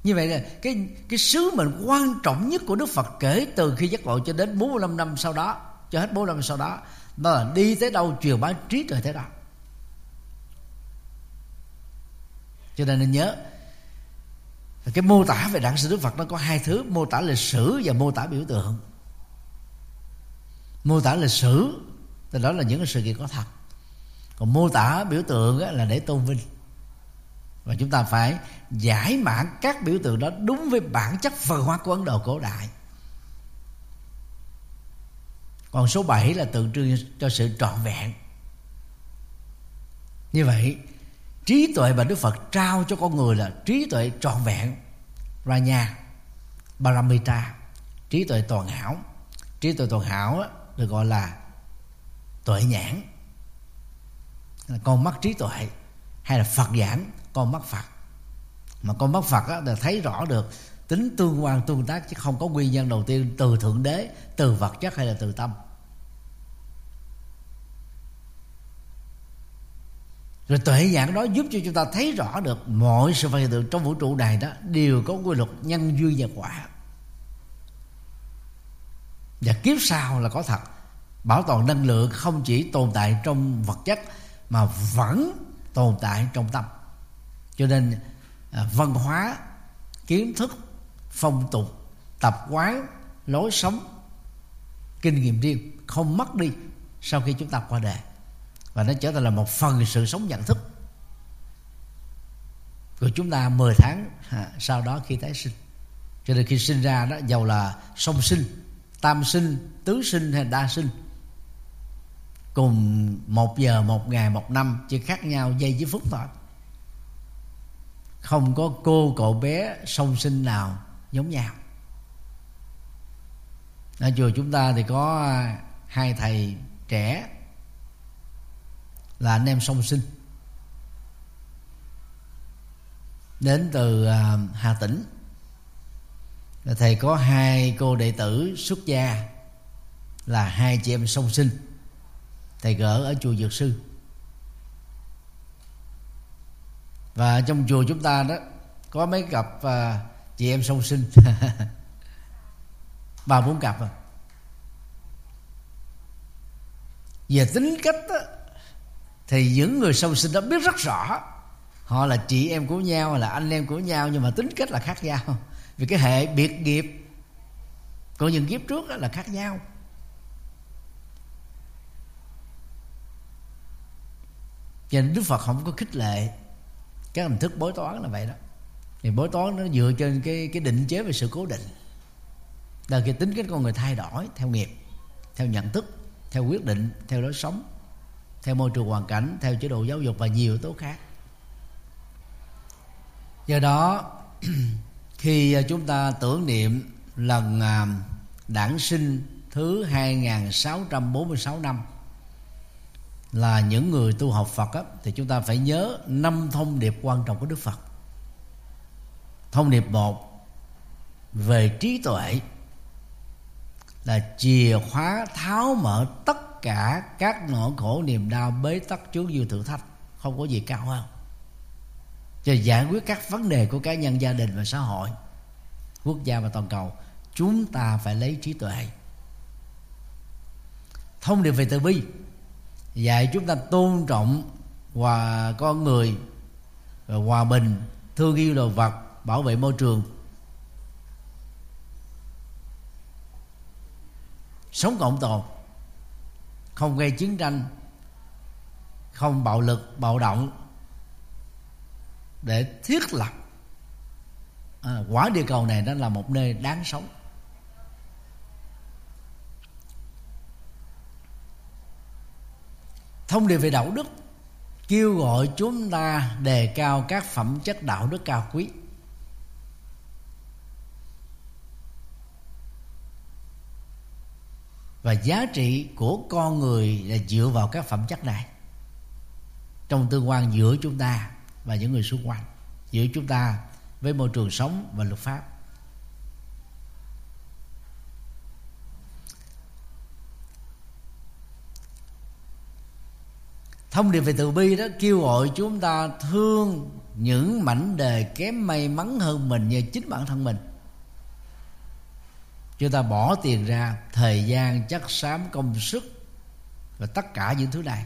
Như vậy là cái cái sứ mệnh quan trọng nhất của Đức Phật kể từ khi giác ngộ cho đến 45 năm sau đó cho hết 45 năm sau đó đó là đi tới đâu truyền bá trí tuệ tới đó. Cho nên nên nhớ, cái mô tả về đảng sinh Đức Phật nó có hai thứ, mô tả lịch sử và mô tả biểu tượng. Mô tả lịch sử, thì đó là những cái sự kiện có thật. Còn mô tả biểu tượng là để tôn vinh. Và chúng ta phải giải mã các biểu tượng đó đúng với bản chất văn hóa của Ấn Độ cổ đại còn số 7 là tượng trưng cho sự trọn vẹn. Như vậy, trí tuệ mà Đức Phật trao cho con người là trí tuệ trọn vẹn. Ranya Paramita, trí tuệ toàn hảo. Trí tuệ toàn hảo được gọi là tuệ nhãn. Là con mắt trí tuệ hay là Phật giảng, con mắt Phật. Mà con mắt Phật là thấy rõ được tính tương quan, tương tác chứ không có nguyên nhân đầu tiên từ thượng đế, từ vật chất hay là từ tâm. Rồi tuệ nhãn đó giúp cho chúng ta thấy rõ được mọi sự vật hiện tượng trong vũ trụ này đó đều có quy luật nhân duyên và quả. Và kiếp sau là có thật, bảo toàn năng lượng không chỉ tồn tại trong vật chất mà vẫn tồn tại trong tâm. Cho nên à, văn hóa, kiến thức phong tục tập quán lối sống kinh nghiệm riêng không mất đi sau khi chúng ta qua đời. Và nó trở thành là một phần sự sống nhận thức của chúng ta 10 tháng à, sau đó khi tái sinh. Cho nên khi sinh ra đó giàu là song sinh tam sinh tứ sinh hay đa sinh cùng một giờ một ngày một năm chỉ khác nhau giây với phút thôi. Không có cô cậu bé song sinh nào giống nhau. Ở chùa chúng ta thì có à, hai thầy trẻ là anh em song sinh. Đến từ à, hà tĩnh. Là thầy có hai cô đệ tử xuất gia là hai chị em song sinh. Thầy gỡ ở chùa dược sư. Và trong chùa chúng ta đó có mấy cặp uh, chị em song sinh. Ba bốn cặp à. Về tính cách đó, thì những người song sinh đó biết rất rõ. Họ là chị em của nhau là anh em của nhau nhưng mà tính cách là khác nhau. Vì cái hệ biệt nghiệp của những kiếp trước là khác nhau. Cho nên đức phật không có khích lệ các hình thức bói toán là vậy đó thì bói toán nó dựa trên cái cái định chế về sự cố định là cái tính cách con người thay đổi theo nghiệp theo nhận thức theo quyết định theo lối sống theo môi trường hoàn cảnh theo chế độ giáo dục và nhiều yếu tố khác do đó khi à, chúng ta tưởng niệm lần đảng đản sinh thứ 2646 năm là những người tu học Phật á, thì chúng ta phải nhớ năm thông điệp quan trọng của Đức Phật. Thông điệp một, về trí tuệ là chìa khóa tháo mở tất cả các nỗi khổ niềm đau bế tắc chướng dư thử thách. Không có gì cao hơn. Cho giải quyết các vấn đề của cá nhân, gia đình và xã hội, quốc gia và toàn cầu, chúng ta phải lấy trí tuệ. Thông điệp về từ bi, dạy chúng ta tôn trọng và con người và hòa bình, thương yêu đồ vật bảo vệ môi trường. Sống cộng tồn không gây chiến tranh không bạo lực bạo động để thiết lập à, quả địa cầu này nó là một nơi đáng sống. Thông điệp về đạo đức kêu gọi chúng ta đề cao các phẩm chất đạo đức cao quý. Và giá trị của con người là dựa vào các phẩm chất này. Trong tương quan giữa chúng ta và những người xung quanh, giữa chúng ta với môi trường sống và luật pháp. Thông điệp về từ bi đó kêu gọi chúng ta thương những mảnh đề kém may mắn hơn mình như chính bản thân mình chúng ta bỏ tiền ra, thời gian, chất xám, công sức và tất cả những thứ này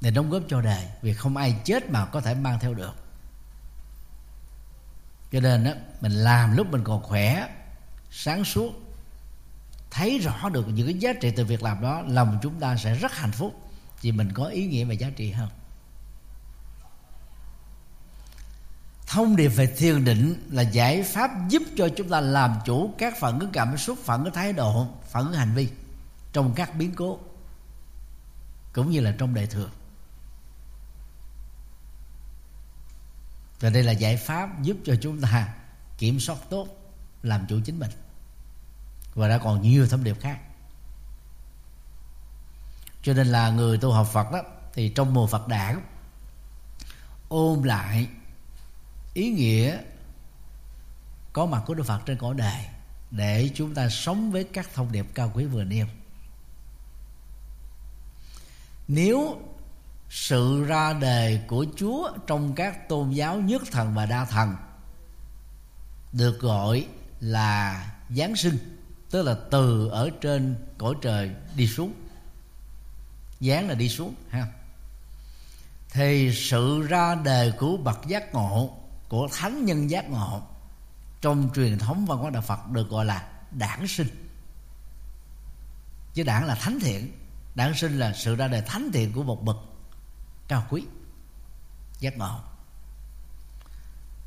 để đóng góp cho đời. Vì không ai chết mà có thể mang theo được. Cho nên đó mình làm lúc mình còn khỏe, sáng suốt, thấy rõ được những cái giá trị từ việc làm đó, lòng chúng ta sẽ rất hạnh phúc vì mình có ý nghĩa và giá trị hơn. Thông điệp về thiền định là giải pháp giúp cho chúng ta làm chủ các phản ứng cảm xúc, phản ứng thái độ, phản ứng hành vi trong các biến cố, cũng như là trong đời thường. Và đây là giải pháp giúp cho chúng ta kiểm soát tốt, làm chủ chính mình. Và đã còn nhiều thông điệp khác. Cho nên là người tu học Phật đó, thì trong mùa Phật đản, ôm lại ý nghĩa có mặt của Đức Phật trên cõi đời để chúng ta sống với các thông điệp cao quý vừa nêu. Nếu sự ra đề của Chúa trong các tôn giáo nhất thần và đa thần được gọi là Giáng sinh, tức là từ ở trên cõi trời đi xuống. Giáng là đi xuống, ha. Thì sự ra đề của bậc giác ngộ của thánh nhân giác ngộ. Trong truyền thống văn hóa đạo Phật được gọi là đản sinh. Chứ đản là thánh thiện. Đản sinh là sự ra đời thánh thiện của một bậc cao quý, giác ngộ.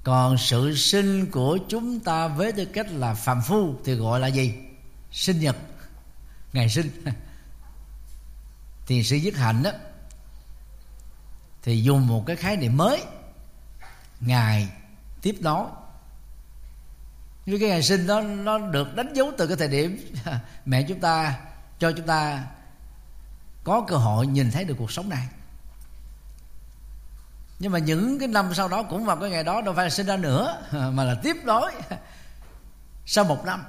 Còn sự sinh của chúng ta với tư cách là phàm phu thì gọi là gì? Sinh nhật. Ngày sinh. Thì sự dứt hạnh đó, thì dùng một cái khái niệm mới ngày tiếp nối như cái ngày sinh đó nó được đánh dấu từ cái thời điểm mẹ chúng ta cho chúng ta có cơ hội nhìn thấy được cuộc sống này. Nhưng mà những cái năm sau đó cũng vào cái ngày đó đâu phải là sinh ra nữa mà là tiếp nối sau một năm.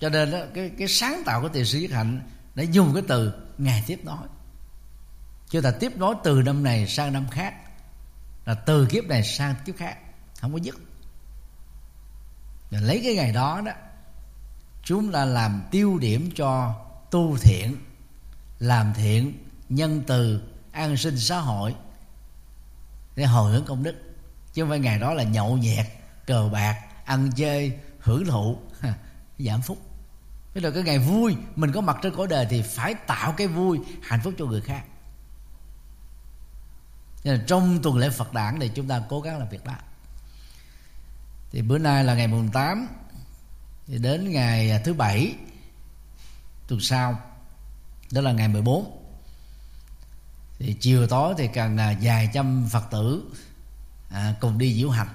Cho nên đó, cái cái sáng tạo của tiền sĩ Nhất hạnh đã dùng cái từ ngày tiếp nối. Chúng ta tiếp nối từ năm này sang năm khác là từ kiếp này sang kiếp khác, không có dứt. Rồi lấy cái ngày đó đó, chúng ta làm tiêu điểm cho tu thiện, làm thiện nhân từ an sinh xã hội để hồi hướng công đức. Chứ không phải ngày đó là nhậu nhẹt, cờ bạc, ăn chơi, hưởng thụ giảm phúc. Thế rồi cái ngày vui, Mình có mặt trên cõi đời Thì phải tạo cái vui hạnh phúc cho người khác. Nên là trong tuần lễ Phật đản Thì chúng ta cố gắng làm việc đó. Thì bữa nay là ngày mùng 8 Thì đến ngày thứ bảy Tuần sau Đó là ngày 14 thì chiều tối thì cần à, vài trăm phật tử à, cùng đi diễu hành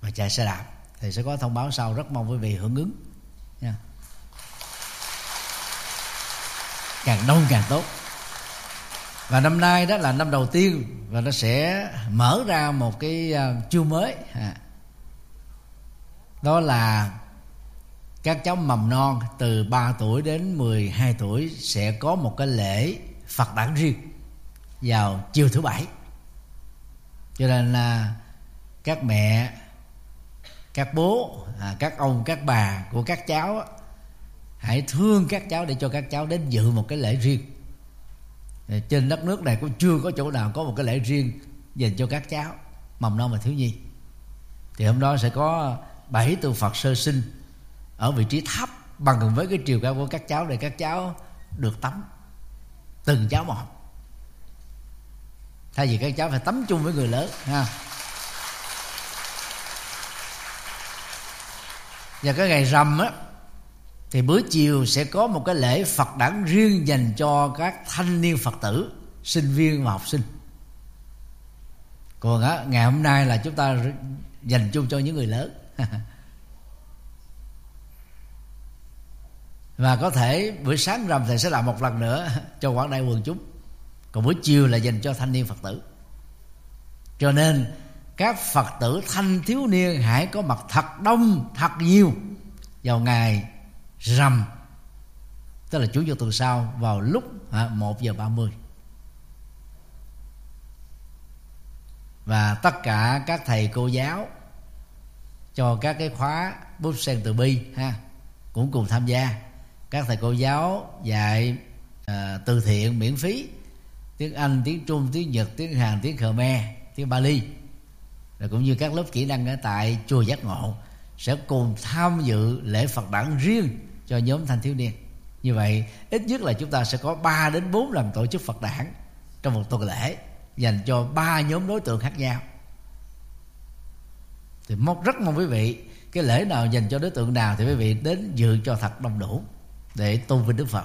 và chạy xe đạp. Thì sẽ có thông báo sau rất mong quý vị hưởng ứng nha. Càng đông càng tốt và năm nay đó là năm đầu tiên và nó sẽ mở ra một cái à, chương mới. À. đó là các cháu mầm non từ 3 tuổi đến 12 tuổi sẽ có một cái lễ Phật đản riêng vào chiều thứ bảy. Cho nên là các mẹ các bố à, các ông các bà của các cháu hãy thương các cháu để cho các cháu đến dự một cái lễ riêng trên đất nước này cũng chưa có chỗ nào có một cái lễ riêng dành cho các cháu, mầm non và thiếu nhi. Thì hôm đó sẽ có bảy tượng phật sơ sinh ở vị trí thấp bằng với cái chiều cao của các cháu để các cháu được tắm. Từng cháu một. Thay vì các cháu phải tắm chung với người lớn, ha. Và cái ngày rằm á thì buổi chiều sẽ có một cái lễ Phật đản riêng dành cho các thanh niên Phật tử, sinh viên và học sinh. Còn á, ngày hôm nay là chúng ta dành chung cho những người lớn. và có thể buổi sáng rằm thầy sẽ làm một lần nữa cho quảng đại quần chúng còn buổi chiều là dành cho thanh niên phật tử cho nên các phật tử thanh thiếu niên hãy có mặt thật đông thật nhiều vào ngày rằm. Tức là chủ nhật tuần sau vào lúc một giờ ba mươi. Và tất cả các thầy cô giáo cho các cái khóa bút sen từ bi ha cũng cùng tham gia. Các thầy cô giáo dạy à, từ thiện miễn phí. Tiếng anh tiếng trung tiếng nhật tiếng hàn tiếng khmer tiếng bali. Rồi cũng như các lớp kỹ năng ở tại chùa giác ngộ sẽ cùng tham dự lễ phật đản riêng cho nhóm thanh thiếu niên. Như vậy, ít nhất là chúng ta sẽ có 3 đến 4 lần tổ chức phật đản trong một tuần lễ, dành cho ba nhóm đối tượng khác nhau. Thì mong rất mong quý vị, cái lễ nào dành cho đối tượng nào thì quý vị đến dự cho thật đông đủ để tôn vinh đức phật.